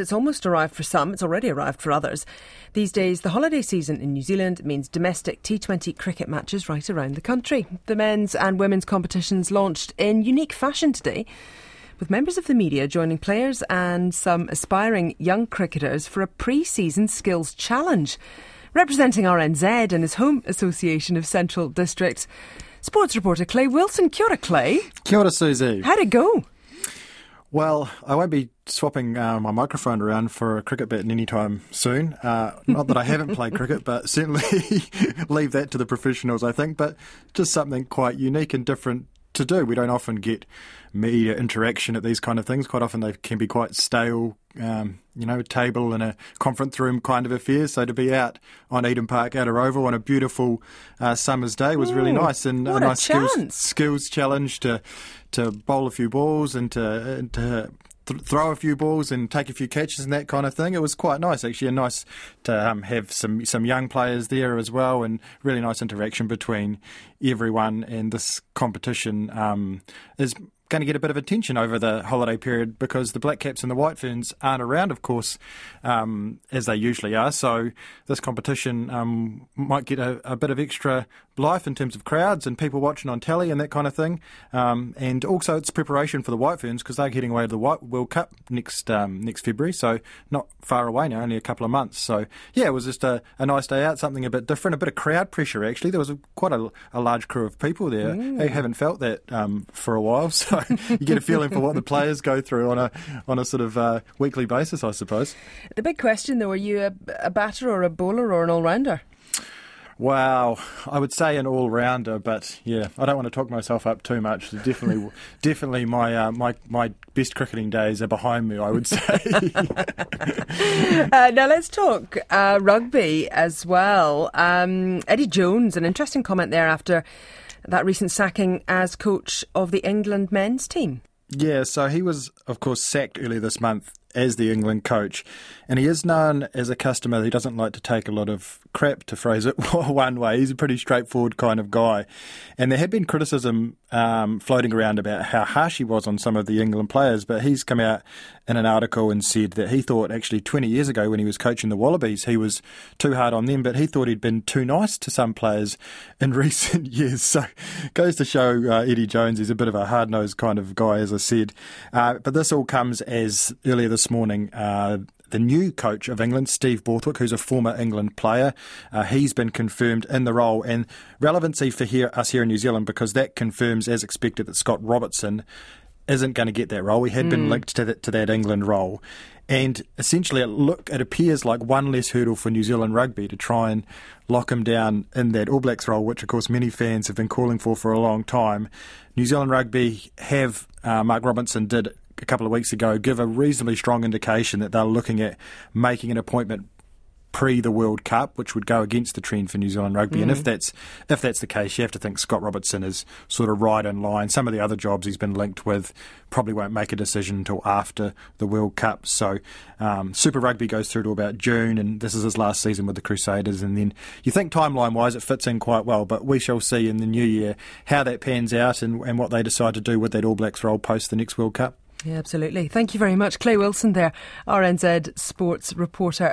It's almost arrived for some, it's already arrived for others. These days, the holiday season in New Zealand means domestic T20 cricket matches right around the country. The men's and women's competitions launched in unique fashion today, with members of the media joining players and some aspiring young cricketers for a pre season skills challenge. Representing RNZ and his home association of Central District, sports reporter Clay Wilson. Kia ora, Clay. Kia ora, Susie. How'd it go? Well, I won't be swapping uh, my microphone around for a cricket bat anytime soon. Uh, not that I haven't played cricket, but certainly leave that to the professionals, I think. But just something quite unique and different to do. We don't often get media interaction at these kind of things. Quite often they can be quite stale, um, you know, table in a conference room kind of affair. So to be out on Eden Park Outer Oval on a beautiful uh, summer's day was really nice and a nice skills, skills challenge to to bowl a few balls and to, and to th- throw a few balls and take a few catches and that kind of thing. It was quite nice, actually, and nice to um, have some some young players there as well, and really nice interaction between everyone. And this competition um, is going to get a bit of attention over the holiday period because the Black Caps and the White Ferns aren't around, of course, um, as they usually are. So this competition um, might get a, a, bit of extra life in terms of crowds and people watching on telly and that kind of thing. Um, and also it's preparation for the White Ferns because they're getting away to the White World Cup next um, next February, so not far away now, only a couple of months. So yeah, it was just a, a nice day out, something a bit different, a bit of crowd pressure actually. There was a, quite a, a, large crew of people there. Mm. I haven't felt that um, for a while, so you get a feeling for what the players go through on a on a sort of uh, weekly basis, I suppose. The big question, though, are you a, a batter or a bowler or an all rounder? Wow, I would say an all-rounder, but yeah, I don't want to talk myself up too much. Definitely, definitely, my uh, my my best cricketing days are behind me. I would say. uh, now let's talk uh, rugby as well. Um, Eddie Jones, an interesting comment there after that recent sacking as coach of the England men's team. Yeah, so he was, of course, sacked earlier this month as the England coach, and he is known as a customer who doesn't like to take a lot of crap, to phrase it one way. He's a pretty straightforward kind of guy, and there had been criticism um, floating around about how harsh he was on some of the England players, but he's come out in an article and said that he thought actually 20 years ago when he was coaching the Wallabies, he was too hard on them, but he thought he'd been too nice to some players in recent years. So goes to show uh, Eddie Jones, he's a bit of a hard nosed kind of guy, as I said. Uh, but this all comes as earlier this morning. Uh, the new coach of England, Steve Borthwick, who's a former England player. Uh, he's been confirmed in the role, and relevancy for here, us here in New Zealand because that confirms, as expected, that Scott Robertson isn't going to get that role. He had mm. been linked to that, to that England role. And essentially, it look it appears like one less hurdle for New Zealand rugby to try and lock him down in that All Blacks role, which of course many fans have been calling for for a long time. New Zealand rugby have uh, Mark Robinson did a couple of weeks ago give a reasonably strong indication that they're looking at making an appointment pre the World Cup, which would go against the trend for New Zealand rugby. Mm. And if mm. that's if that's the case, you have to think Scott Robertson is sort of right in line. Some of the other jobs he's been linked with probably won't make a decision until after the World Cup. So um, Super Rugby goes through to about June, and this is his last season with the Crusaders. And then you think timeline wise it fits in quite well, but we shall see in the new year how that pans out and, and what they decide to do with that All Blacks role post the next World Cup. Yeah, absolutely. Thank you very much. Clay Wilson there, RNZ sports reporter.